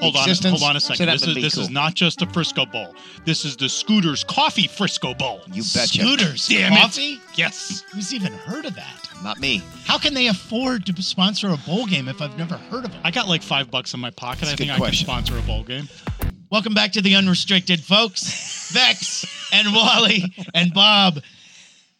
Hold on, hold on a second. that This is this cool. is not just a Frisco Bowl. This is the Scooters Coffee Frisco Bowl. You betcha. Scooters. Damn it. Coffee? Yes. Who's even heard of that? Not me. How can they afford to sponsor a bowl game if I've never heard of it? I got like five bucks in my pocket. That's a I think good I question. can sponsor a bowl game. Welcome back to the unrestricted, folks. Vex and Wally and Bob.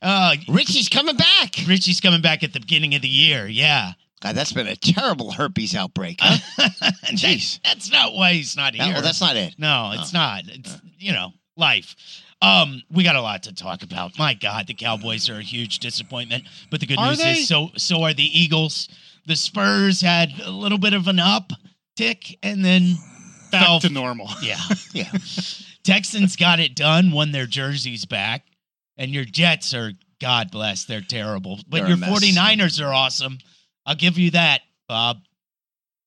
Uh, Richie's coming back. Richie's coming back at the beginning of the year. Yeah. God, that's been a terrible herpes outbreak. Huh? Jeez. That- that's not why he's not here. That- well, that's not it. No, it's not. It's you know life. Um, we got a lot to talk about. My God, the Cowboys are a huge disappointment. But the good Are news they? is, so so are the Eagles. The Spurs had a little bit of an uptick and then Back to normal. yeah, Yeah. Texans got it done. Won their jerseys back, and your Jets are God bless. They're terrible, but They're your 49ers are awesome. I'll give you that, Bob.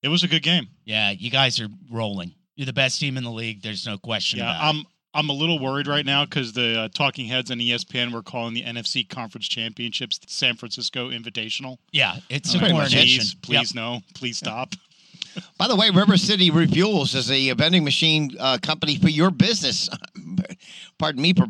It was a good game. Yeah, you guys are rolling. You're the best team in the league. There's no question Yeah, about. I'm I'm a little worried right now because the uh, talking heads on ESPN were calling the NFC Conference Championships the San Francisco Invitational. Yeah, it's I'm a like, coronation. Please, please no, please stop. By the way, River City Refuels is a vending machine uh, company for your business. Pardon me for,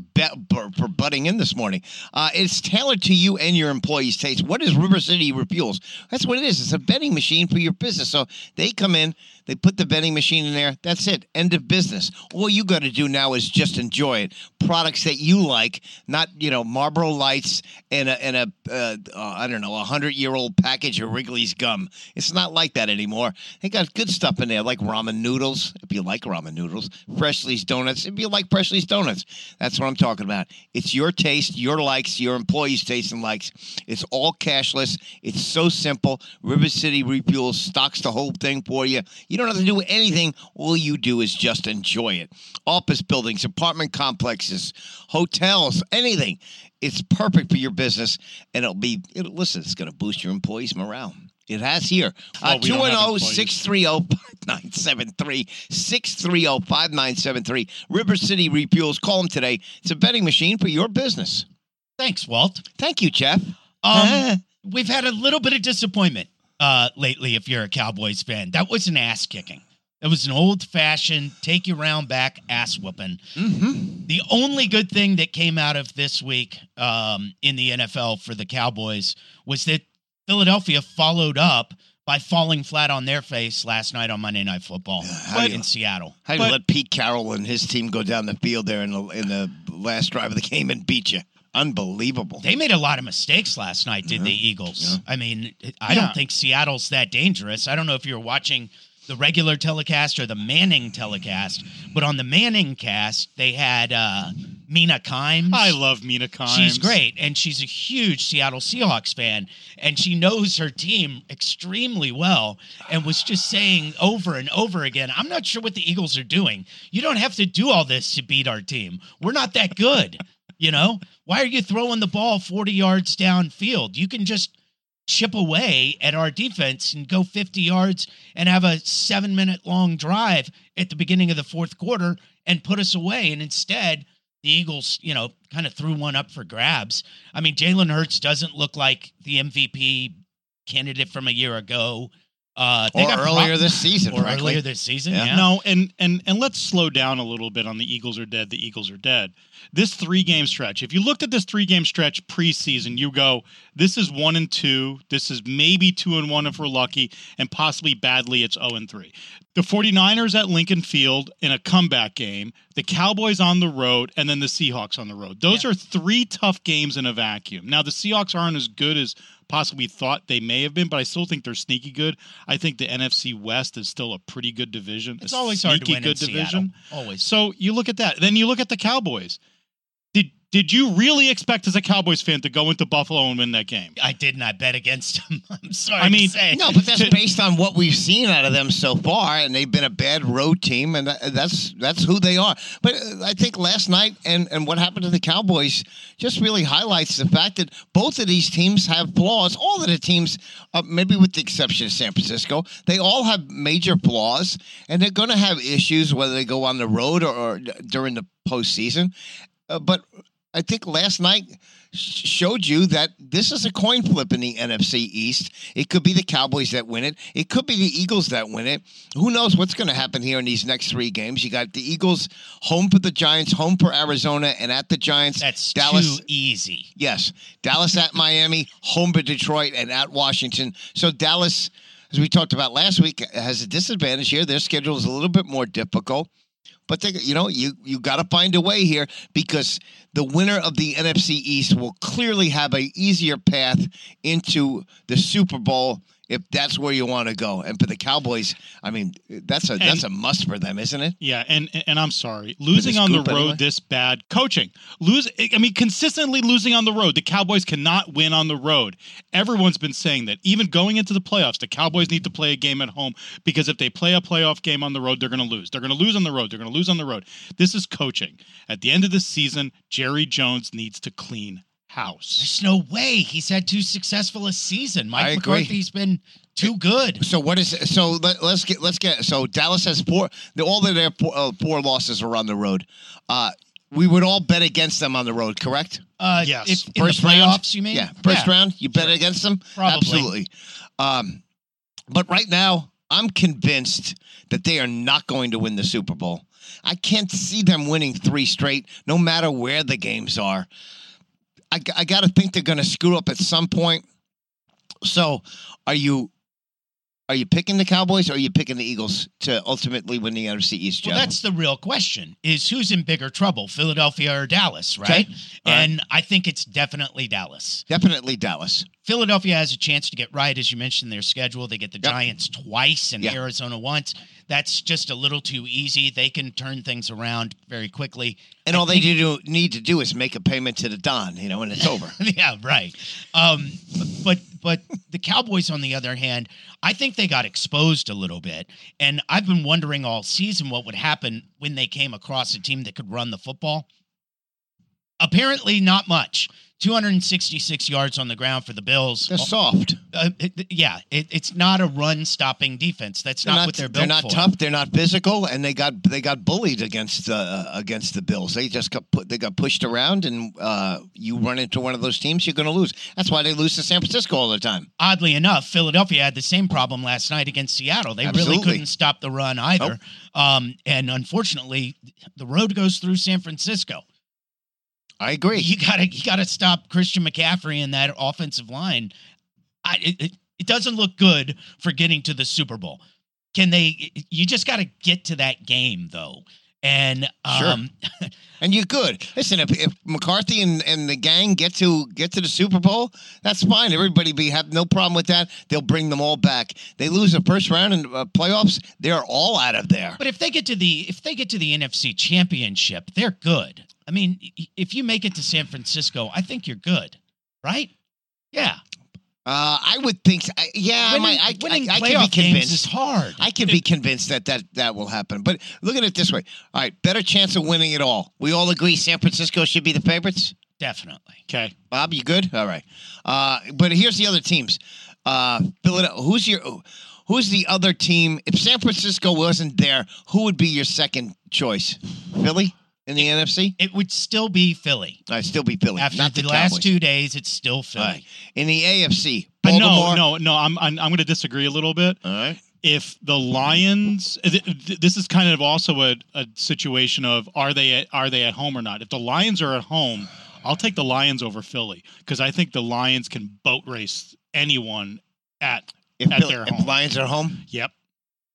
for for butting in this morning. Uh, it's tailored to you and your employees' taste. What is River City Refuels? That's what it is. It's a vending machine for your business. So they come in, they put the vending machine in there. That's it. End of business. All you got to do now is just enjoy it. Products that you like, not you know Marlboro Lights and a and a uh, uh, I don't know a hundred year old package of Wrigley's gum. It's not like that anymore. They got good stuff in there, like ramen noodles, if you like ramen noodles, Freshly's donuts, if you like Freshly's donuts. That's what I'm talking about. It's your taste, your likes, your employees' taste and likes. It's all cashless. It's so simple. River City Refuels stocks the whole thing for you. You don't have to do anything. All you do is just enjoy it. Office buildings, apartment complexes, hotels, anything. It's perfect for your business, and it'll be, it'll, listen, it's going to boost your employees' morale. It has here. Uh, Well, we 210 630 5973. 630 5973. River City Refuels. Call them today. It's a betting machine for your business. Thanks, Walt. Thank you, Jeff. Um, we've had a little bit of disappointment uh, lately. If you're a Cowboys fan, that was an ass kicking. It was an old fashioned take you round back ass whooping. Mm-hmm. The only good thing that came out of this week um, in the NFL for the Cowboys was that Philadelphia followed up by falling flat on their face last night on Monday Night Football do in Seattle. How do you But- let Pete Carroll and his team go down the field there in the, in the last drive of the game and beat you? Unbelievable. They made a lot of mistakes last night, did Yeah. the Eagles? Yeah. I mean, I Yeah. don't think Seattle's that dangerous. I don't know if you're watching the regular telecast or the Manning telecast, but on the Manning cast, they had uh, Mina Kimes. I love Mina Kimes. She's great, and she's a huge Seattle Seahawks fan, and she knows her team extremely well, and was just saying over and over again, "I'm not sure what the Eagles are doing. You don't have to do all this to beat our team. We're not that good. You know, why are you throwing the ball 40 yards downfield? You can just." chip away at our defense and go 50 yards and have a seven minute long drive at the beginning of the fourth quarter and put us away. And instead, the Eagles, you know, kind of threw one up for grabs. I mean, Jalen Hurts doesn't look like the MVP candidate from a year ago. Uh, they Or got earlier prob- this season, or frankly. earlier this season. Yeah. Yeah. No, and and and let's slow down a little bit on the Eagles are dead. The Eagles are dead. This three game stretch. If you looked at this three game stretch preseason, you go, this is one and two. This is maybe two and one if we're lucky, and possibly badly it's 0 and 3. The 49ers at Lincoln Field in a comeback game, the Cowboys on the road, and then the Seahawks on the road. Those Yeah. are three tough games in a vacuum. Now the Seahawks aren't as good as possibly thought they may have been, but I still think they're sneaky good. I think the NFC West is still a pretty good division. It's a always hard to sneaky win in good division. Always. So you look at that. Then you look at the Cowboys. Did did you really expect as a Cowboys fan to go into Buffalo and win that game? I did not I bet against them. I'm sorry. I mean, to say. No, but that's To- based on what we've seen out of them so far, and they've been a bad road team, and that's that's who they are. But uh, I think last night and and what happened to the Cowboys just really highlights the fact that both of these teams have flaws. All of the teams, uh, maybe with the exception of San Francisco, they all have major flaws, and they're going to have issues whether they go on the road or, or during the postseason. Uh, but I think last night showed you that this is a coin flip in the NFC East. It could be the Cowboys that win it. It could be the Eagles that win it. Who knows what's going to happen here in these next three games? You got the Eagles home for the Giants, home for Arizona, and at the Giants. That's Dallas. too easy. Yes, Dallas at Miami, home for Detroit, and at Washington. So Dallas, as we talked about last week, has a disadvantage here. Their schedule is a little bit more difficult. But they, you know, you you got to find a way here because the winner of the NFC East will clearly have a easier path into the Super Bowl if that's where you want to go. And for the Cowboys, I mean, that's a that's a must for them, isn't it? Yeah, and and I'm sorry, losing the on the road anyway? this bad coaching. Lose, I mean, consistently losing on the road. The Cowboys cannot win on the road. Everyone's been saying that. Even going into the playoffs, the Cowboys need to play a game at home because if they play a playoff game on the road, they're going to lose. They're going to lose on the road. They're going to lose on the road. This is coaching. At the end of the season, Jerry Jones needs to clean house. There's no way he's had too successful a season. Mike I agree. McCarthy's been too good. So what is so let, us get let's get so Dallas has poor the, all of their poor, uh, four losses are on the road. Uh, we would all bet against them on the road, correct? Uh, Yes. If, in First the round? playoffs, you mean? Yeah, first round, you bet against them. Probably. Absolutely. Um, but right now, I'm convinced that they are not going to win the Super Bowl. I can't see them winning three straight, no matter where the games are. I, I got to think they're going to screw up at some point. So, are you are you picking the Cowboys or are you picking the Eagles to ultimately win the NFC East? Well, that's the real question: is who's in bigger trouble, Philadelphia or Dallas? Right? Okay. All right. And I think it's definitely Dallas. definitely Dallas. Philadelphia has a chance to get right, as you mentioned, their schedule. They get the Yep. Giants twice and Yeah. Arizona once. That's just a little too easy. They can turn things around very quickly. And I all they do need to do is make a payment to the Don, you know, and it's over. yeah, right. Um, but but the Cowboys, on the other hand, I think they got exposed a little bit, and I've been wondering all season what would happen when they came across a team that could run the football. Apparently, not much. 266 yards on the ground for the Bills. They're soft. Uh, it- yeah, it, it's not a run-stopping defense. That's not, not, what they're built they're not for. tough. They're not physical, and they got they got bullied against uh, against the Bills. They just got put they got pushed around, and uh, you run into one of those teams, you're going to lose. That's why they lose to San Francisco all the time. Oddly enough, Philadelphia had the same problem last night against Seattle. They really couldn't stop the run either. Um, and unfortunately, the road goes through San Francisco. I agree. You gotta you gotta stop Christian McCaffrey and that offensive line. I, it, it, doesn't look good for getting to the Super Bowl. Can they? You just got to get to that game though. And um, and you could. Listen, if, if McCarthy and, and the gang get to get to the Super Bowl, that's fine. Everybody be have no problem with that. They'll bring them all back. They lose the first round in uh, playoffs, they're all out of there. but if they get to the if they get to the NFC Championship, they're good. I mean, if you make it to San Francisco, I think you're good, right? Yeah, Uh, I would think. I, yeah, winning, I, I, winning I, I can be convinced. is hard. I can be convinced that, that that will happen. But look at it this way. All right, better chance of winning it all. We all agree San Francisco should be the favorites. Definitely. Okay. Bob, you good? All right. Uh, but here's the other teams. Uh, Philadelphia. Who's your? Who's the other team? If San Francisco wasn't there, who would be your second choice? Philly in the NFC. It would still be Philly. I'd still be Philly. After not the, the, last two days, it's still Philly. Right. In the AFC, Uh, Baltimore. no, no, no. I'm I'm, I'm going to disagree a little bit. All right. if the Lions, th- this is kind of also a, a situation of are they at, are they at home or not? If the Lions are at home, I'll take the Lions over Philly because I think the Lions can boat race anyone at. If, At Philly- their if home. Lions are home. Yep.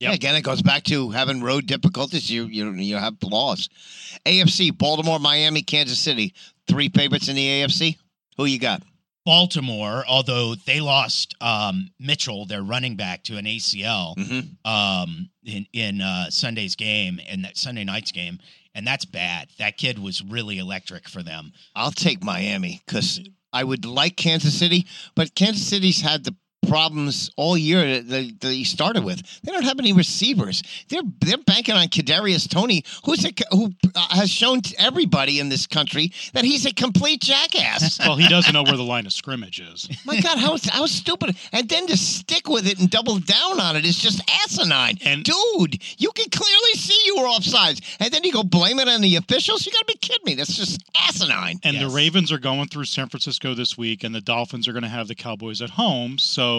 Yeah, again, it goes back to having road difficulties. You you you have flaws. AFC: Baltimore, Miami, Kansas City. Three favorites in the AFC. Who you got? Baltimore, although they lost um, Mitchell, their running back, to an ACL Mm-hmm. um, in in uh, Sunday's game and that Sunday night's game, and that's bad. That kid was really electric for them. I'll take Miami because I would like Kansas City, but Kansas City's had the problems all year that, that he started with. They don't have any receivers. They're they're banking on Kadarius Toney, who's a, who uh, has shown to everybody in this country that he's a complete jackass. Well, he doesn't know where the line of scrimmage is. My God, how how stupid! And then to stick with it and double down on it is just asinine. And- dude, you can clearly see you were offsides, and then you go blame it on the officials. You got to be kidding me! That's just asinine. And Yes. the Ravens are going through San Francisco this week, and the Dolphins are going to have the Cowboys at home. So,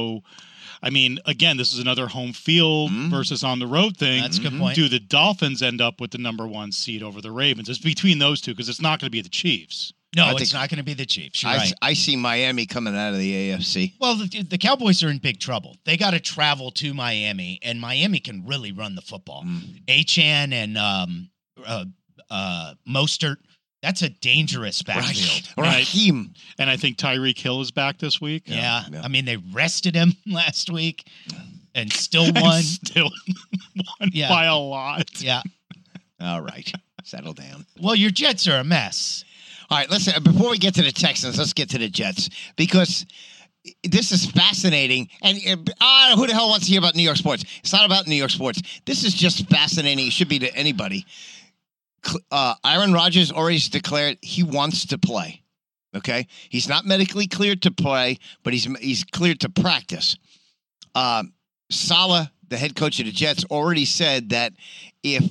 I mean, again, this is another home field Mhm. versus on the road thing. That's a good Mhm. point. Do the Dolphins end up with the number one seed over the Ravens? It's between those two because it's not going to be the Chiefs. No, I it's think- not going to be the Chiefs. You're I, right. I see Miami coming out of the AFC. Well, the, the Cowboys are in big trouble. They got to travel to Miami, and Miami can really run the football. Mm. Achane and um, uh, uh, Mostert, that's a dangerous backfield. Right. Raheem. And I think Tyreek Hill is back this week. Yeah. yeah. I mean, they rested him last week and still And won. Still won Yeah. by a lot. yeah. All right, settle down. Well, your Jets are a mess. All right, listen. Before we get to the Texans, let's get to the Jets because this is fascinating. And uh, who the hell wants to hear about New York sports? It's not about New York sports. This is just fascinating. It should be to anybody. Uh, Aaron Rodgers already declared he wants to play. Okay, he's not medically cleared to play, but he's he's cleared to practice. Um, Saleh, the head coach of the Jets, already said that if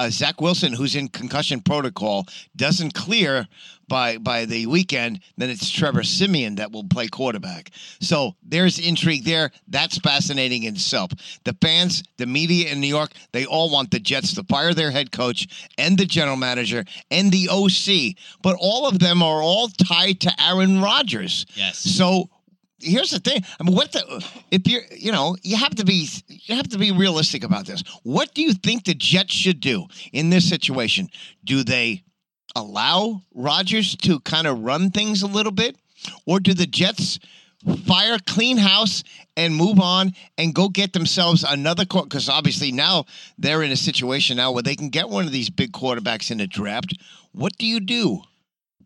uh, Zach Wilson, who's in concussion protocol, doesn't clear by by the weekend, then it's Trevor Siemian that will play quarterback. So there's intrigue there. That's fascinating in itself. The fans, the media in New York, they all want the Jets to fire their head coach and the general manager and the OC, but all of them are all tied to Aaron Rodgers. Yes. So here's the thing. I mean, what the if you're you know you have to be you have to be realistic about this. What do you think the Jets should do in this situation? Do they allow Rodgers to kind of run things a little bit, or do the Jets? Fire, clean house, and move on and go get themselves another court. Because obviously now they're in a situation now where they can get one of these big quarterbacks in the draft. What do you do?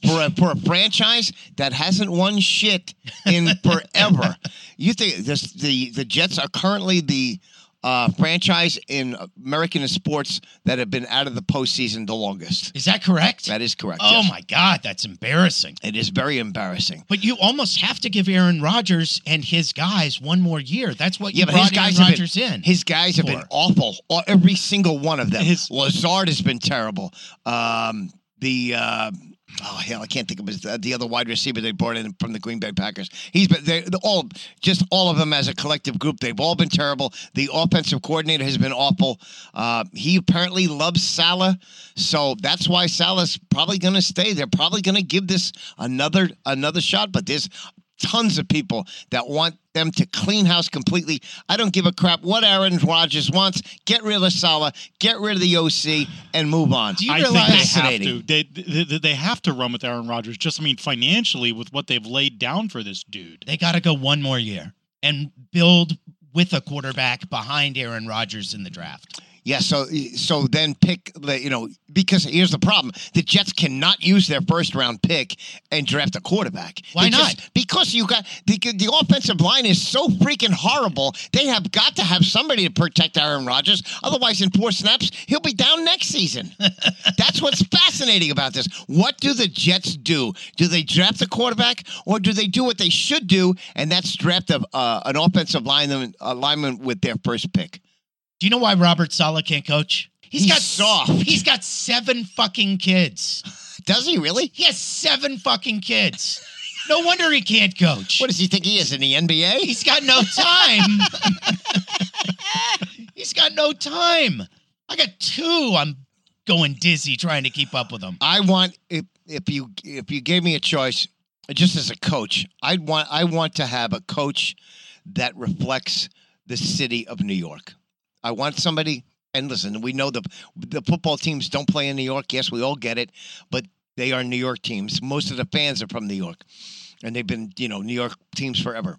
For a, for a franchise that hasn't won shit in forever. you think this, the the Jets are currently the uh, franchise in American sports that have been out of the postseason the longest. Is that correct? That is correct. oh, yes. my God. That's embarrassing. It is very embarrassing. But you almost have to give Aaron Rodgers and his guys one more year. That's what you Yeah, but his brought guys Aaron have been- Rodgers in. His guys have been awful. Every single one of them. His- Lazard has been terrible. Um, the uh, oh hell, I can't think of his, uh, the other wide receiver they brought in from the Green Bay Packers. He's been they all just all of them as a collective group. They've all been terrible. The offensive coordinator has been awful. Uh, he apparently loves Saleh, so that's why Saleh's probably going to stay. They're probably going to give this another another shot. But there's tons of people that want them to clean house completely. I don't give a crap what Aaron Rodgers wants. Get rid of Saleh, get rid of the OC, and move on. Do you I realize think they have to. They, they they have to run with Aaron Rodgers. Just I mean financially with what they've laid down for this dude. they got to go one more year and build with a quarterback behind Aaron Rodgers in the draft. Yeah, so so then pick the you know because here's the problem: the Jets cannot use their first round pick and draft a quarterback. Why They just- because you got the the offensive line is so freaking horrible. They have got to have somebody to protect Aaron Rodgers. Otherwise, in four snaps, he'll be down next season. That's what's fascinating about this. What do the Jets do? Do they draft a quarterback, or do they do what they should do, and that's draft a, uh, an offensive lineman, lineman with their first pick? Do you know why Robert Saleh can't coach? He's got soft. He's got seven fucking kids. Does he really? He has seven fucking kids. No wonder he can't coach. What does he think he is in the NBA? He's got no time. He's got no time. I got two. I'm going dizzy trying to keep up with them. I want if if you if you gave me a choice, just as a coach, I'd want I want to have a coach that reflects the city of New York. I want somebody. And listen, we know the the football teams don't play in New York. Yes, we all get it, but they are New York teams. Most of the fans are from New York, and they've been you know New York teams forever.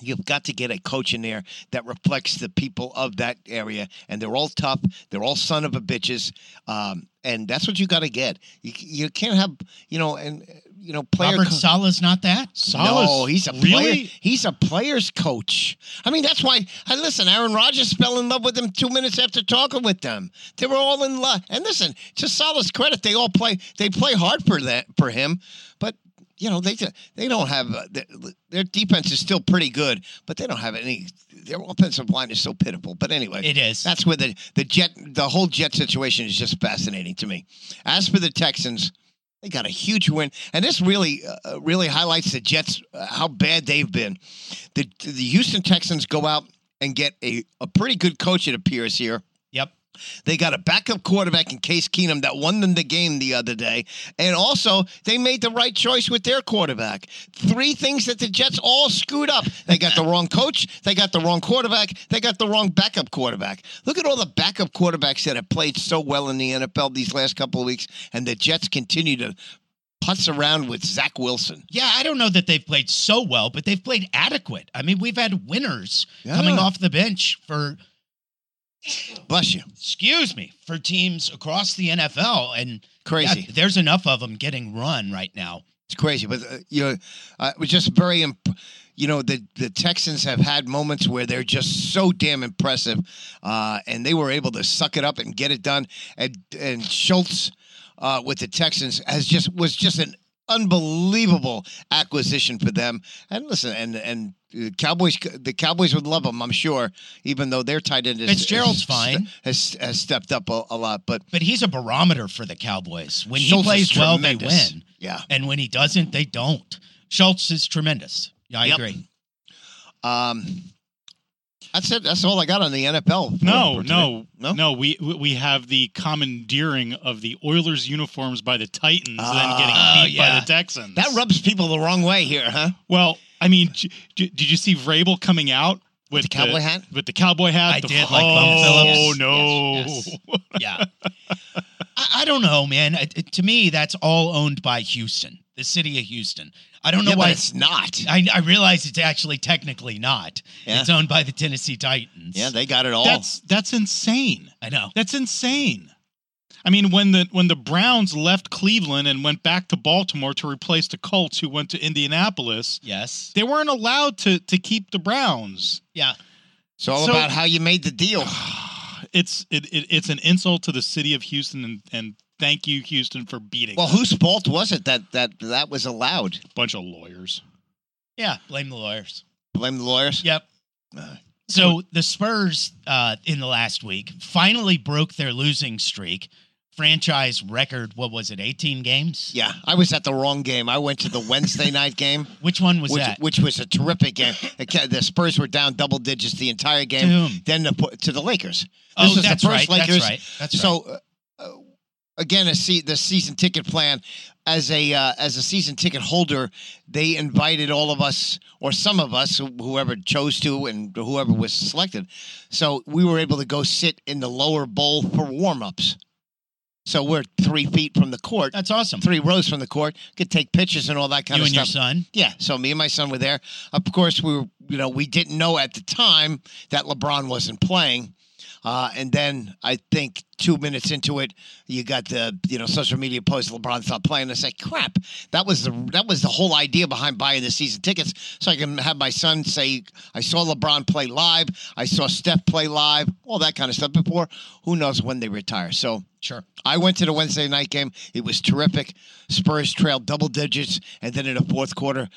You've got to get a coach in there that reflects the people of that area, and they're all tough. They're all son of a bitches, um, and that's what you got to get. You, you can't have, you know, and you know, player. Robert co- Saleh's not that. Saleh's, no, he's a really? player. He's a player's coach. I mean, that's why. I listen. Aaron Rodgers fell in love with him two minutes after talking with them. They were all in love. And listen, to Saleh's credit, they all play. They play hard for that for him. But you know, they they don't have uh, their, their defense is still pretty good, but they don't have any. Their offensive line is so pitiful. But anyway, It is. that's where the the jet the whole jet situation is just fascinating to me. As for the Texans, they got a huge win, and this really uh, really highlights the Jets uh, how bad they've been. The the Houston Texans go out and get a a pretty good coach. It appears here. They got a backup quarterback in Case Keenum that won them the game the other day. And also, they made the right choice with their quarterback. Three things that the Jets all screwed up. They got the wrong coach, they got the wrong quarterback, they got the wrong backup quarterback. Look at all the backup quarterbacks that have played so well in the NFL these last couple of weeks, and the Jets continue to putz around with Zach Wilson. Yeah, I don't know that they've played so well, but they've played adequate. I mean, we've had winners Yeah. coming off the bench for Bless you. excuse me, for teams across the NFL and Crazy. yeah, there's enough of them getting run right now. It's crazy, but uh, you know, uh, it was just very, imp- you know, the the Texans have had moments where they're just so damn impressive, uh, and they were able to suck it up and get it done. And and Schultz uh, with the Texans has just was just an unbelievable acquisition for them. And listen, and and uh, Cowboys, the Cowboys would love him, I'm sure, even though their tight end is Fitzgerald's is- fine. has has stepped up a, a lot, but But he's a barometer for the Cowboys. When Schultz he plays well, they win. Yeah. And when he doesn't, they don't. Schultz is tremendous. Yeah, I Yep. agree. Um, that's it. That's all I got on the NFL. No, no, No? no. We we we have the commandeering of the Oilers uniforms by the Titans, Ah, then getting beat by yeah. the Texans. That rubs people the wrong way here, huh? Well, I mean, j- j- did you see Vrabel coming out with the cowboy hat? With the cowboy hat. I The- did, like Oh Phillips. no! Yes, Yeah. I, I don't know, man. It- it- to me, that's all owned by Houston, the city of Houston. I don't know Yeah, why but it's not. I, I realize it's actually technically not. Yeah. It's owned by the Tennessee Titans. Yeah, they got it all. That's that's insane. I know. That's insane. I mean, when the when the Browns left Cleveland and went back to Baltimore to replace the Colts, who went to Indianapolis, Yes. they weren't allowed to to keep the Browns. Yeah. it's all so- about how you made the deal. It's it, it it's an insult to the city of Houston, and and thank you, Houston, for beating Well, them. whose fault was it that that that was allowed? bunch of lawyers. Yeah. Blame the lawyers. Blame the lawyers. Yep. Uh, So the Spurs uh, in the last week finally broke their losing streak. Franchise record, what was it, 18 games? yeah, I was at the wrong game. I went to the Wednesday night game, Which one was which, that? which was a terrific game. The, Spurs were down double digits the entire game. Then the, to the Lakers. Oh, was the that's first right. Lakers- That's right. That's right. So, uh, uh, again, a see the season ticket plan as a uh, as a season ticket holder, they invited all of us or some of us, whoever chose to and whoever was selected. So we were able to go sit in the lower bowl for warm ups. So we're three feet from the court, That's awesome. three rows from the court. Could take pictures and all that kind you of stuff. You and your son. Yeah, so me and my son were there. Of course, we were, you know, we didn't know at the time that LeBron wasn't playing. Uh, and then I think two minutes into it, you got the you know social media post LeBron not playing. I say, crap, that was the that was the whole idea behind buying the season tickets, so I can have my son say, I saw LeBron play live, I saw Steph play live, all that kind of stuff before. Who knows when they retire? So Sure. I went to the Wednesday night game. It was terrific. Spurs trailed double digits, and then in the fourth quarter,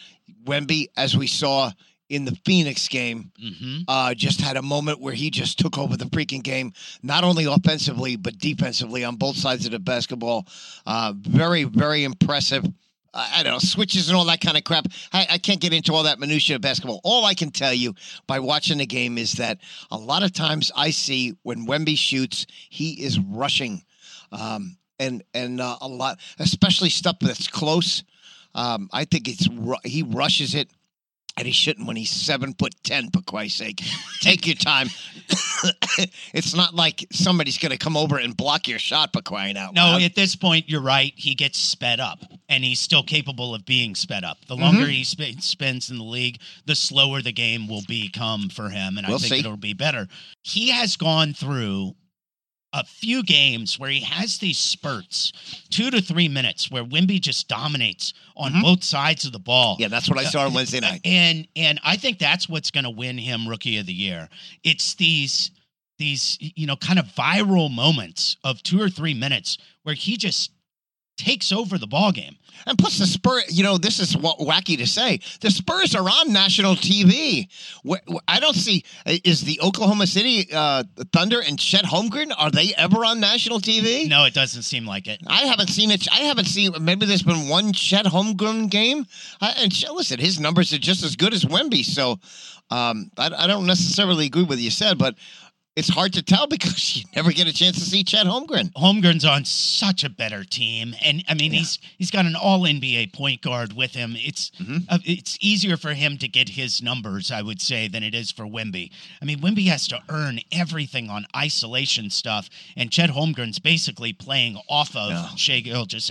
Wemby, as we saw in the Phoenix game, Mm-hmm. uh, just had a moment where he just took over the freaking game, not only offensively but defensively on both sides of the basketball. Uh, very, very impressive. I I don't know switches and all that kind of crap. I, I can't get into all that minutia of basketball. All I can tell you by watching the game is that a lot of times I see when Wemby shoots, he is rushing, um, and and uh, a lot, especially stuff that's close. Um, I think it's he rushes it. And he shouldn't when he's seven foot ten, for Christ's sake. Take your time. it's not like somebody's going to come over and block your shot for crying out No, loud. at this point, you're right. He gets sped up, and he's still capable of being sped up. The longer Mm-hmm. he sp- spends in the league, the slower the game will become for him, and We'll I think see. it'll be better. He has gone through a few games where he has these spurts, two to three minutes, where Wemby just dominates on Mhm. both sides of the ball. Yeah, that's what I saw on Wednesday night. And and I think that's what's going to win him Rookie of the Year. It's these these you know kind of viral moments of two or three minutes where he just takes over the ball game. And plus the Spurs, you know, this is wa- wacky to say. The Spurs are on national TV. I don't see is the Oklahoma City uh, Thunder and Chet Holmgren are they ever on national TV? No, it doesn't seem like it. I haven't seen it. I haven't seen. Maybe there's been one Chet Holmgren game. Uh, and Chet- listen, his numbers are just as good as Wemby. So um, I, I don't necessarily agree with what you said, but it's hard to tell because you never get a chance to see Chet Holmgren. Holmgren's on such a better team, and I mean Yeah. he's he's got an All NBA point guard with him. It's Mhm. uh, it's easier for him to get his numbers, I would say, than it is for Wemby. I mean, Wemby has to earn everything on isolation stuff, and Chet Holmgren's basically playing off of Yeah. Shea Gilgis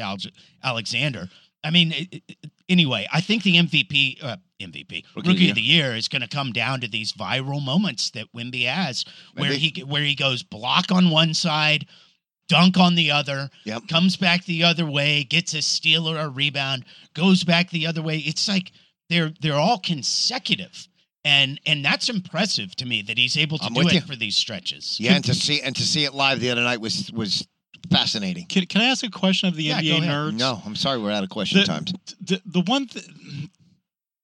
Alexander. I mean, it, it- anyway, I think the MVP, uh, MVP, Rookie Rookie, of the Year is going to come down to these viral moments that Wemby has, where Maybe. he where he goes block on one side, dunk on the other, Yep. comes back the other way, gets a steal or a rebound, goes back the other way. It's like they're they're all consecutive. And and that's impressive to me that he's able to I'm do it you. for these stretches. Yeah, and to see and to see it live the other night was was fascinating. Can, can I ask a question of the Yeah, NBA ahead. nerds? No, I'm sorry, we're out of question The- times. the, the one th-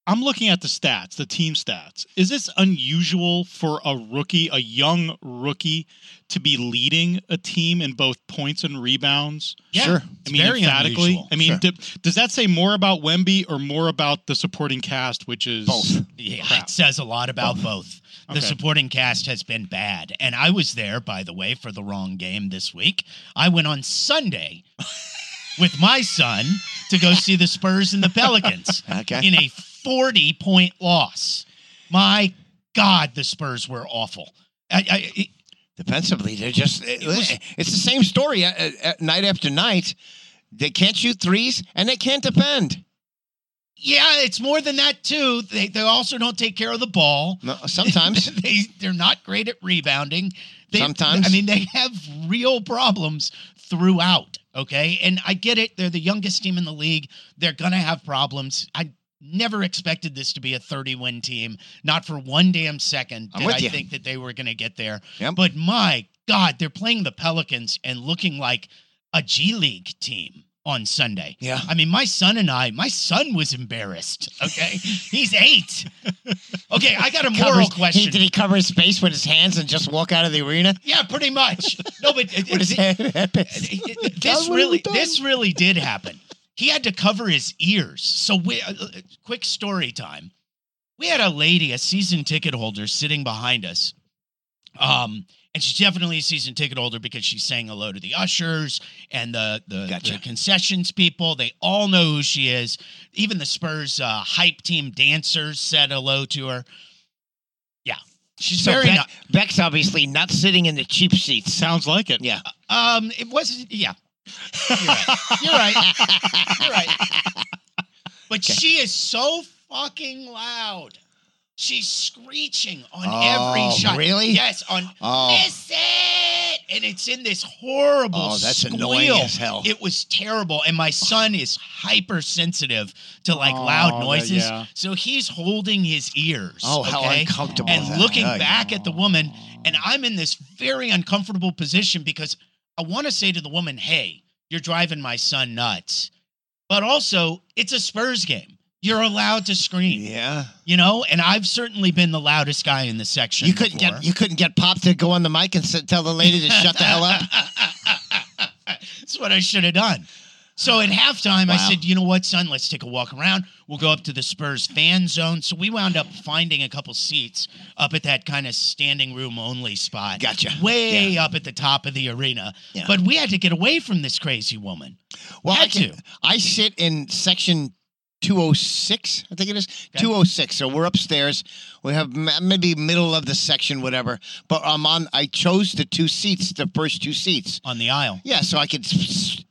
I'm looking at the stats, the team stats. Is this unusual for a rookie, a young rookie, to be leading a team in both points and rebounds? Yeah, Sure. I mean, very emphatically. unusual. I mean, Sure. d- does that say more about Wemby or more about the supporting cast, which is Both. Yeah, Crap. it says a lot about Both. both. The Okay. supporting cast has been bad. And I was there, by the way, for the wrong game this week. I went on Sunday with my son to go see the Spurs and the Pelicans Okay. in a 40 point loss. My God, the Spurs were awful. I, I, it- Defensively, they're just it- was- it's the same story uh, uh, night after night. They can't shoot threes and they can't defend. yeah, it's more than that, too. They, they also don't take care of the ball. No, sometimes they they're not great at rebounding. They, Sometimes. I mean, they have real problems throughout. Okay, and I get it. They're the youngest team in the league. They're gonna have problems. I never expected this to be a 30 win team. Not for one damn second did I you. think that they were gonna get there. Yep. But my God, they're playing the Pelicans and looking like a G League team on Sunday. Yeah. I mean, my son and I, my son was embarrassed. Okay. He's eight. Okay. I got a moral Covers- question. He, did he cover his face with his hands and just walk out of the arena? yeah, pretty much. No, but it- With his it- head, it- it- this really, this really did happen. He had to cover his ears. So, we, uh, uh, quick story time. We had a lady, a season ticket holder, sitting behind us. Um, and she's definitely a season ticket holder because she sang hello to the ushers and the the, Gotcha. the concessions people. They all know who she is. Even the Spurs uh, hype team dancers said hello to her. Yeah, she's So very. Beck, ni- Beck's obviously not sitting in the cheap seats. sounds like it. Yeah. um, it was yeah. You're right. You're right. You're right. But Okay. she is so fucking loud. She's screeching on Oh, every shot. really? Yes, on Oh. miss it, and it's in this horrible. Oh, that's squeal. annoying as hell. It was terrible, and my son is hypersensitive to like oh, loud Oh, that- noises, yeah. so he's holding his ears. Oh, how uncomfortable and that? looking back at the woman, and I'm in this very uncomfortable position because I want to say to the woman, "Hey, you're driving my son nuts," but also it's a Spurs game. You're allowed to scream, Yeah. you know. And I've certainly been the loudest guy in the section. You couldn't before. get you couldn't get Pop to go on the mic and sit, tell the lady to shut the hell up. That's what I should have done. So at halftime, I said, you know what, son, let's take a walk around. We'll go up to the Spurs fan zone. So we wound up finding a couple seats up at that kind of standing room only spot. Gotcha. Way up at the top of the arena. Yeah. But we had to get away from this crazy woman. Well, I Had can, to. I sit in section 206, I think it is. 206. So we're upstairs. We have maybe middle of the section, whatever. But I'm on, I chose the two seats, the first two seats. on the aisle. Yeah, so I could,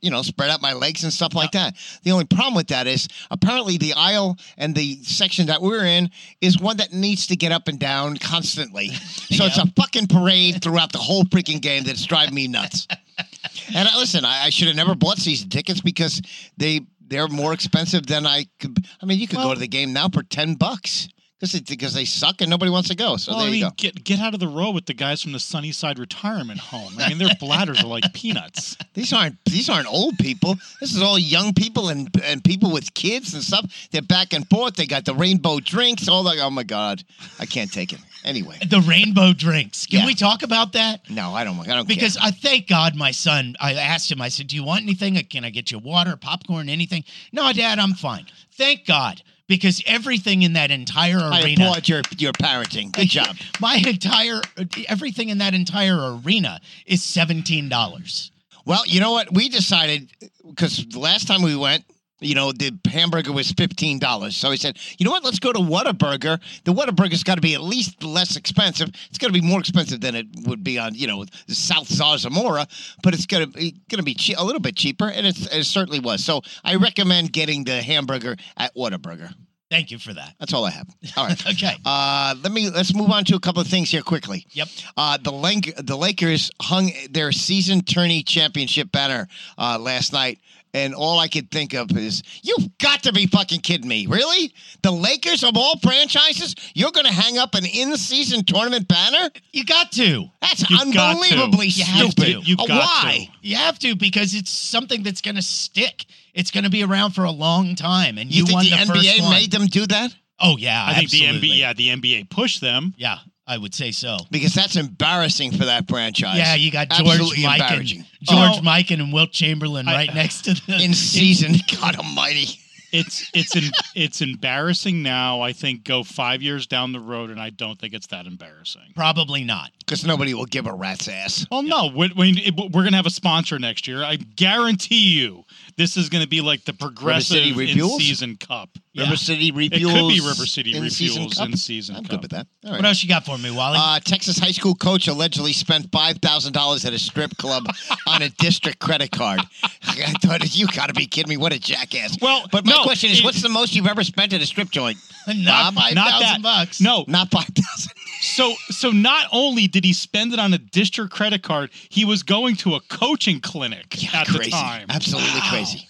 you know, spread out my legs and stuff like that. The only problem with that is apparently the aisle and the section that we're in is one that needs to get up and down constantly. So it's a fucking parade throughout the whole freaking game that's driving me nuts. and I, listen, I, I should have never bought season tickets because they they're more expensive than I could. I mean, you could go to the game now for ten bucks because because they suck and nobody wants to go. So well, there I you go. get get out of the row with the guys from the Sunnyside retirement home. I mean, their bladders are like peanuts. These aren't these aren't old people. This is all young people and and people with kids and stuff. They're back and forth. They got the rainbow drinks. All like, oh my god, I can't take it. Anyway, The rainbow drinks. Can Yeah. we talk about that? no, I don't. I don't Because care. I thank God my son, I asked him, I said, Do you want anything? Can I get you water, popcorn, anything? No, Dad, I'm fine. Thank God. Because everything in that entire arena I applaud your your parenting. Good job. My entire everything in that entire arena is seventeen dollars. Well, you know what? We decided because last time we went, you know, the hamburger was fifteen dollars. So we said, you know what? Let's go to Whataburger. The Whataburger's got to be at least less expensive. It's got to be more expensive than it would be on, you know, South Zarzamora, but it's gonna be gonna be che- a little bit cheaper, and it's, it certainly was. So I recommend getting the hamburger at Whataburger. Thank you for that. That's all I have. All right. Okay. Uh, let me let's move on to a couple of things here quickly. Yep. Uh, the Lang- the Lakers hung their season tourney championship banner uh, last night, and all I could think of is, "You've got to be fucking kidding me! Really? The Lakers of all franchises, you're going to hang up an in-season tournament banner? You got to. That's You've got to. unbelievably You have stupid. to. You've Uh, got Why? to. You have to because it's something that's going to stick. It's going to be around for a long time, and You, you, think won the, the, NBA first one. made them do that? Oh yeah, I think the NBA, yeah, the NBA pushed them. Yeah, I would say so. Because that's embarrassing for that franchise. Yeah, you got George Absolutely Mikan, embarrassing. George Oh. Mikan, and Wilt Chamberlain I- right next to the In season, God Almighty. It's it's in, it's embarrassing now. I think go five years down the road, and I don't think it's that embarrassing. Probably not. Because nobody will give a rat's ass. Well, no, we, we, we're gonna have a sponsor next year. I guarantee you, this is gonna be like the progressive City in-season cup. Yeah. River City refuels. It could be River City in-season Refuels cup? in season I'm cup. good with that. All right. What else you got for me, Wally? Uh, Texas high school coach allegedly spent five thousand dollars at a strip club on a district credit card. I thought you got to be kidding me! What a jackass! Well, but my no, question is, it- what's the most you've ever spent at a strip joint? not Bob, five that. bucks. No, Not five thousand. So so not only did he spend it on a district credit card, he was going to a coaching clinic at crazy. the time. Absolutely Wow. crazy.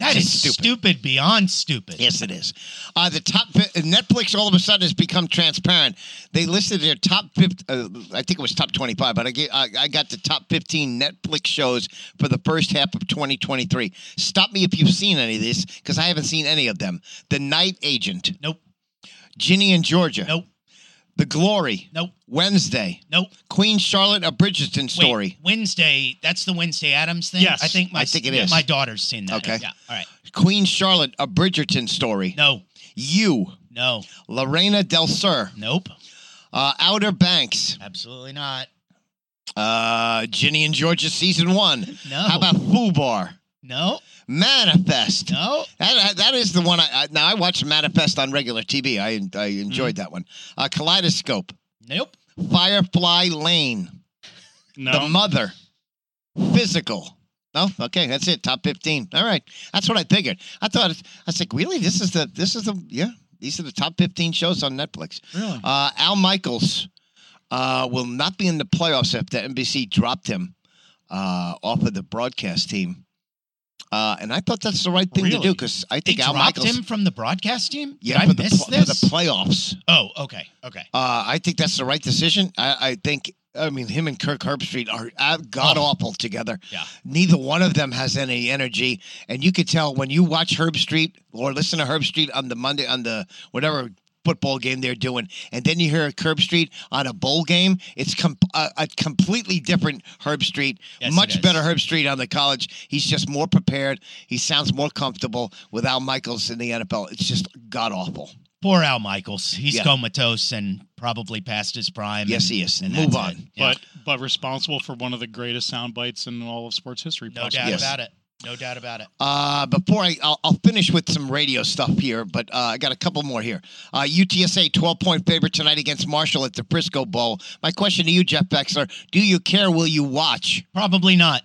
that Just is stupid. stupid. beyond stupid. Yes, it is. Uh, the top Netflix all of a sudden has become transparent. They listed their top 50, uh, I think it was top 25, but I, get, I, I got the top 15 Netflix shows for the first half of 2023. Stop me if you've seen any of this because I haven't seen any of them. The Night Agent, Nope. Ginny and Georgia, Nope. The Glory, Nope. Wednesday, Nope. Queen Charlotte, a Bridgerton Wait, story, Wednesday. That's the Wednesday Addams thing. Yes, I think my I think it yeah, is. My daughter's seen that. Okay. Yeah. All right. Queen Charlotte, a Bridgerton story, No. You, No. La Reina del Sur, Nope. uh, Outer Banks, Absolutely not. Uh, Ginny and Georgia season one. No. How about Fubar? No. Manifest. No. That, that is the one I, I now I watch Manifest on regular TV. I I enjoyed Mm-hmm. that one. Uh, Kaleidoscope, Nope. Firefly Lane, No. The Mother, Physical. Oh, okay, that's it. Top fifteen. All right, that's what I figured. I thought I was like, really? This is the this is the yeah. These are the top fifteen shows on Netflix. really? Uh, Al Michaels uh, will not be in the playoffs after NBC dropped him uh, off of the broadcast team. Uh, and I thought that's the right thing to do because I They think Al dropped Michaels. him from the broadcast team. yeah, Did for I the, miss pl- for this? the playoffs. oh, okay. Okay. Uh, I think that's the right decision. I, I think. I mean, him and Kirk Herbstreit are uh, god awful together. Yeah. Neither one of them has any energy, and you could tell when you watch Herbstreit or listen to Herbstreit on the Monday on the whatever football game they're doing, and then you hear Herbstreit on a bowl game. It's com- a, a completely different Herbstreit. Yes, Much better Herbstreit on the college. He's just more prepared. He sounds more comfortable with Al Michaels in the NFL. It's just god awful. Poor Al Michaels. He's Yeah. comatose and probably past his prime. Yes, and- he is. and Move on. Yeah. But but responsible for one of the greatest sound bites in all of sports history. no possibly. doubt Yes. about it. No doubt about it. Uh, before I, I'll, I'll finish with some radio stuff here, but uh, I got a couple more here. Uh, UTSA 12 point favorite tonight against Marshall at the Frisco Bowl. My question to you, Jeff Bexler: Do you care? Will you watch? Probably not.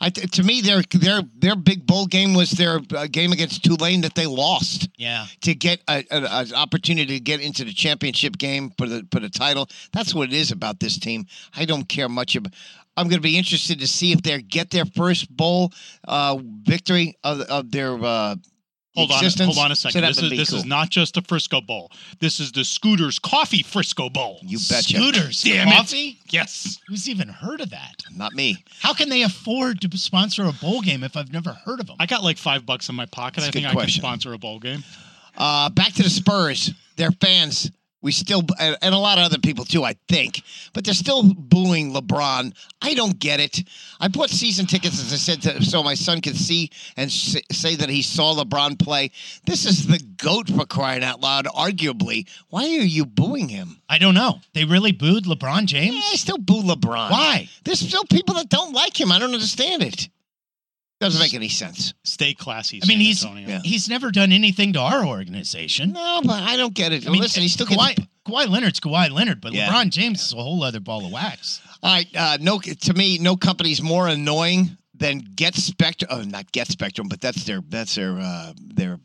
I, to me, their their their big bowl game was their uh, game against Tulane that they lost Yeah. to get an opportunity to get into the championship game for the for the title. That's what it is about this team. I don't care much about. I'm going to be interested to see if they get their first bowl uh, victory of, of their uh, Hold on, existence. hold on a second. that this is this cool. is not just the Frisco Bowl. This is the Scooters Coffee Frisco Bowl. You betcha. Scooters. Damn it. coffee? Yes. Who's even heard of that? Not me. How can they afford to sponsor a bowl game if I've never heard of them? I got like five bucks in my pocket. That's a I think good I question. can sponsor a bowl game. Uh, back to the Spurs. Their fans. We still, and a lot of other people too, I think, but they're still booing LeBron. I don't get it. I bought season tickets, as I said, to, so my son could see and say that he saw LeBron play. This is the GOAT for crying out loud, arguably. Why are you booing him? I don't know. They really booed LeBron james Yeah? I still boo LeBron. Why? There's still people that don't like him. I don't understand it. Doesn't make any sense. Stay classy. I mean, San he's Antonio. He's never done anything to our organization. No, but I don't get it. I mean, Listen, he still Kawhi, gets Kawhi Leonard's Kawhi Leonard, but Yeah. LeBron James is a whole other ball of wax. All right, uh, no. To me, no company's more annoying than Get Spectrum. Oh, not Get Spectrum, but that's their that's their uh, their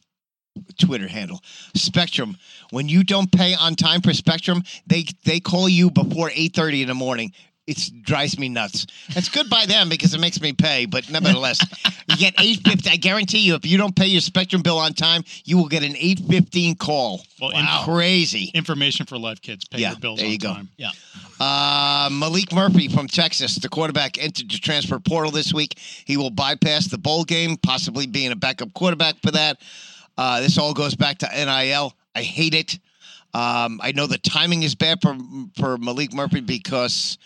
Twitter handle. Spectrum. When you don't pay on time for Spectrum, they they call you before eight thirty in the morning. It drives me nuts. That's good by them because it makes me pay, but nevertheless, you get eight fifty. I guarantee you, if you don't pay your Spectrum bill on time, you will get an eight fifteen call. Well, Wow. Crazy. information for live kids. Pay Yeah, your bills there on you go. time. Yeah. Uh, Maalik Murphy from Texas, the quarterback, entered the transfer portal this week. He will bypass the bowl game, possibly being a backup quarterback for that. Uh, this all goes back to NIL. I hate it. Um, I know the timing is bad for for Maalik Murphy because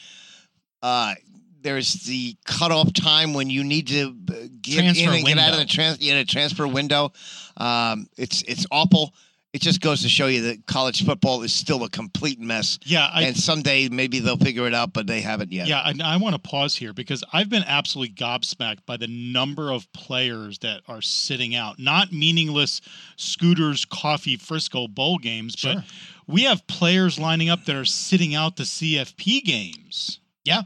uh, there's the cutoff time when you need to uh, get Transfer in and get out of window. the trans yeah, the transfer window. Um, it's it's awful. It just goes to show you that college football is still a complete mess Yeah, I, and someday maybe they'll figure it out, but they haven't yet. Yeah, and I want to pause here because I've been absolutely gobsmacked by the number of players that are sitting out. Not meaningless Scooters Coffee Frisco bowl games, Sure. but we have players lining up that are sitting out the CFP games. Yeah.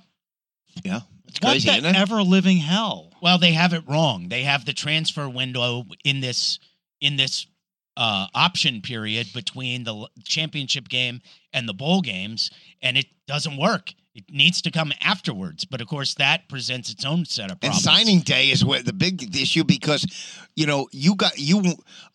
Yeah, it's What crazy, the isn't it? ever living hell? Well, they have it wrong. They have the transfer window in this in this uh, option period between the championship game and the bowl games, and it doesn't work. It needs to come afterwards, but of course that presents its own set of problems. and signing day is where the big issue because you know you got you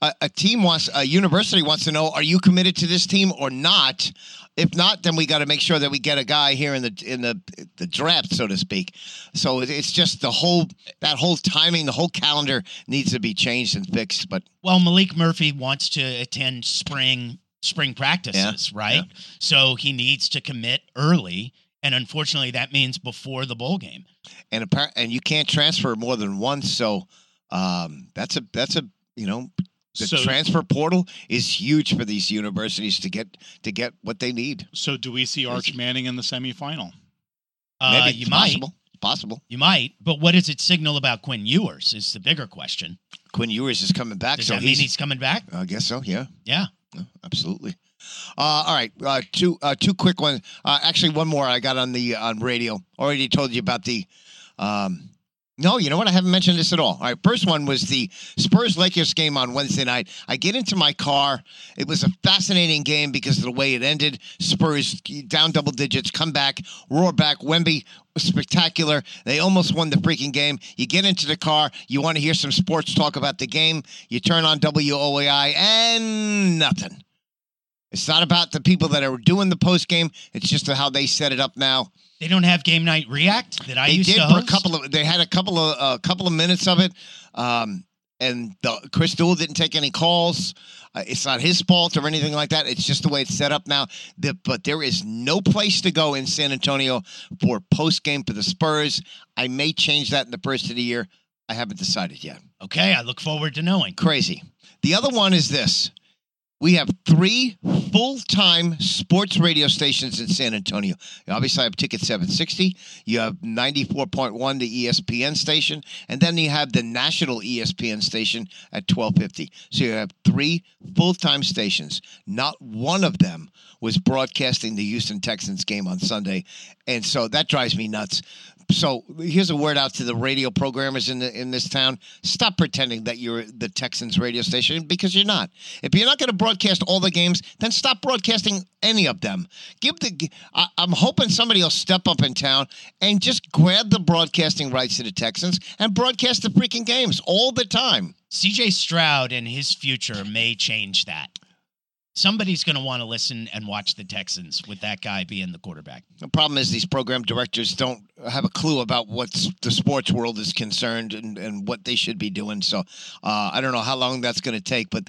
a, a team wants a university wants to know are you committed to this team or not. If not, then we got to make sure that we get a guy here in the in the the draft, so to speak. So it's just the whole that whole timing, the whole calendar needs to be changed and fixed. But Well, Maalik Murphy wants to attend spring spring practices, right? So he needs to commit early, and unfortunately, that means before the bowl game. and and you can't transfer more than once. So um, that's a that's a you know the So- transfer portal is huge for these universities to get to get what they need. So do we see Arch Manning in the semifinal? Uh, Maybe you it's might, possible. Possible. you might, but what does it signal about Quinn Ewers? Is the bigger question. Quinn Ewers is coming back, Does so that mean he's, he's coming back? I guess so. Yeah, Yeah. No, absolutely. Uh, all right, uh, two uh, two quick ones. Uh, actually, one more I got on the on radio. Already told you about the. Um, no, you know what? I haven't mentioned this at all. All right, first one was the Spurs Lakers game on Wednesday night. I get into my car. It was a fascinating game because of the way it ended. Spurs down double digits, come back, roar back. Wemby spectacular. They almost won the freaking game. You get into the car. You want to hear some sports talk about the game. You turn on WOAI and nothing. It's not about the people that are doing the post game. It's just how they set it up now. They don't have game night react that I they used did to for host. a couple of. They had a couple of a couple of minutes of it, um, and the, Chris Duell didn't take any calls. Uh, it's not his fault or anything like that. It's just the way it's set up now. The, but there is no place to go in San Antonio for post game for the Spurs. I may change that in the first of the year. I haven't decided yet. Okay, I look forward to knowing. Crazy. The other one is this. We have three full-time sports radio stations in San Antonio. You obviously I have Ticket 760. You have 94.1, the ESPN station, and then you have the national ESPN station at 1250. So you have three full-time stations. Not one of them was broadcasting the Houston Texans game on Sunday, and so that drives me nuts. So here's a word out to the radio programmers in the in this town: stop pretending that you're the Texans radio station because you're not. If you're not going to broadcast all the games, then stop broadcasting any of them. Give the. I, I'm hoping somebody will step up in town and just grab the broadcasting rights to the Texans and broadcast the freaking games all the time. CJ Stroud and his future may change that. Somebody's going to want to listen and watch the Texans with that guy being the quarterback. The problem is these program directors don't have a clue about what the sports world is concerned and, and what they should be doing. So uh, I don't know how long that's going to take, but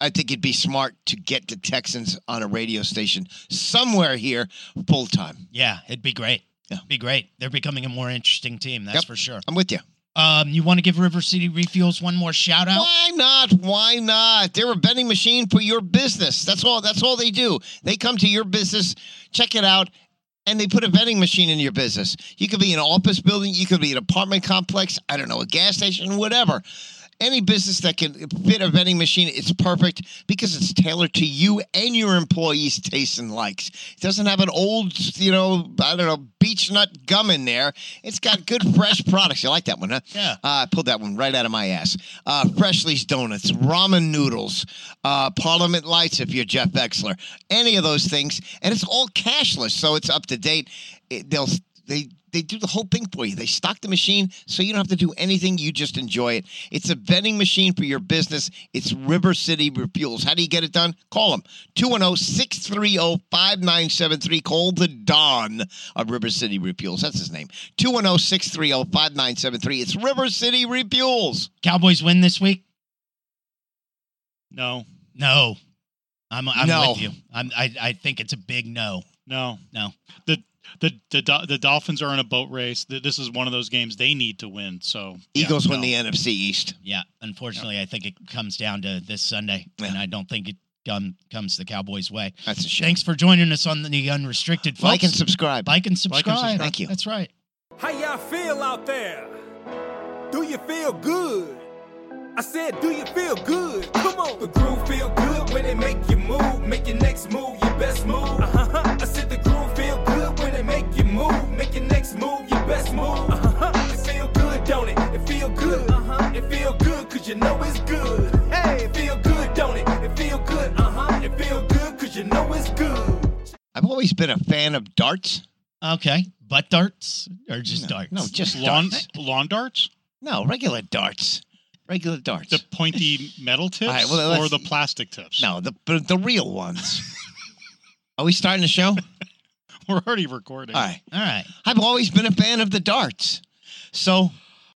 I think it'd be smart to get the Texans on a radio station somewhere here full time. Yeah, it'd be great. Yeah. It'd be great. They're becoming a more interesting team, that's Yep. for sure. I'm with you. Um, you want to give River City Refuels one more shout out? Why not? Why not? They're a vending machine for your business. That's all. That's all they do. They come to your business, check it out, and they put a vending machine in your business. You could be an office building, you could be an apartment complex, I don't know, a gas station, whatever. Any business that can fit a vending machine, it's perfect because it's tailored to you and your employees' tastes and likes. It doesn't have an old, you know, I don't know, beech nut gum in there. It's got good, fresh products. You like that one, huh? Yeah. Uh, I pulled that one right out of my ass. Uh, Freshly's Donuts, ramen noodles, uh, Parliament Lights if you're Jeff Exler, any of those things, and it's all cashless, so it's up to date. It, they'll they they do the whole thing for you. They stock the machine, so you don't have to do anything. You just enjoy it. It's a vending machine for your business. It's River City Refuels. How do you get it done? Call them 210-630-5973. Call the Don of River City Refuels. That's his name. 210-630-5973. It's River City Refuels. Cowboys win this week? No, No. I'm, I'm No. with you. I'm, I, I think it's a big no. no, No. The the the the Dolphins are in a boat race. This is one of those games they need to win. So yeah, Eagles win no. the NFC East. Yeah. Unfortunately, I think it comes down to this Sunday, and I don't think it um, comes the Cowboys' way. That's a shame. Thanks for joining us on the Unrestricted, folks. Like and subscribe. Like and subscribe. subscribe. Thank you. That's right. How y'all feel out there? Do you feel good? I said, do you feel good? Come on. The groove feel good when it make you move. Make your next move your best move. Uh-huh. I said the groove make you move. Make your next move your best move. Uh-huh. It feel good, don't it? It feel good. Uh-huh. It feel good cause you know it's good. Hey, it feel good, don't it? It feel good. Uh-huh. It feel good cause you know it's good. I've always been a fan of darts. Okay. Butt darts or just darts? No, just lawn darts. lawn darts, No, regular darts. Regular darts. the pointy metal tips, right, well, or the plastic tips. no, the the the real ones. Are we starting the show? we're already recording. All right. All right. I've always been a fan of the darts. So